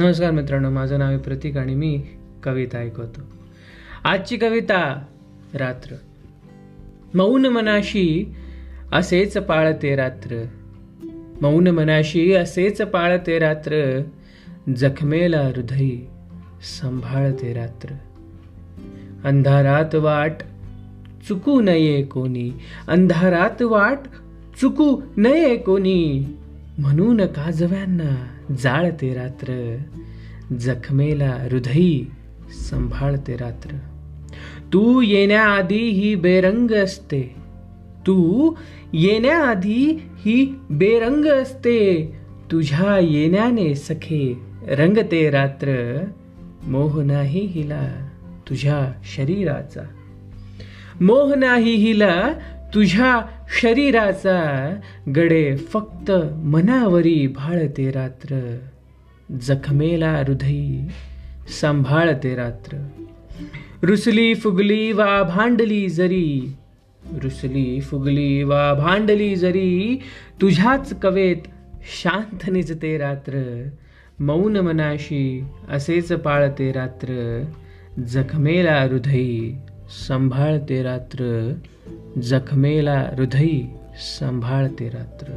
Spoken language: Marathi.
नमस्कार मित्रांनो माझं नाव आहे प्रतीक आणि मी कविता ऐकवतो. आजची कविता रात्र. मौन मनाशी असेच पाळते रात्र. मौन मनाशी असेच पाळते रात्र. जखमेला हृदय सांभाळते रात्र. अंधारात वाट चुकू नये कोणी. अंधारात वाट चुकू नये कोणी. म्हणून काजव्यांना जाळते रात्र जखमेला हृदयी सांभाळते रात्र. तू येण्याआधी ही बेरंग असते. तू येण्याआधी ही बेरंग असते. तुझ्या येण्याने सखे रंगते रात्र मोह नाही हिला तुझ्या शरीराचा. मोह नाही हिला तुझ्या शरीराचा गडे फक्त मनावरी भाळते रात्र. जखमेला हृदयी सांभाळते रात्र. रुसली फुगली वा भांडली जरी. रुसली फुगली वा भांडली जरी. तुझ्याच कवेत शांत निजते रात्र. मौन मनाशी असेच पाळते रात्र. जखमेला हृदयी सांभाळते रात्र जखमेला हृदयी सांभाळते रात्र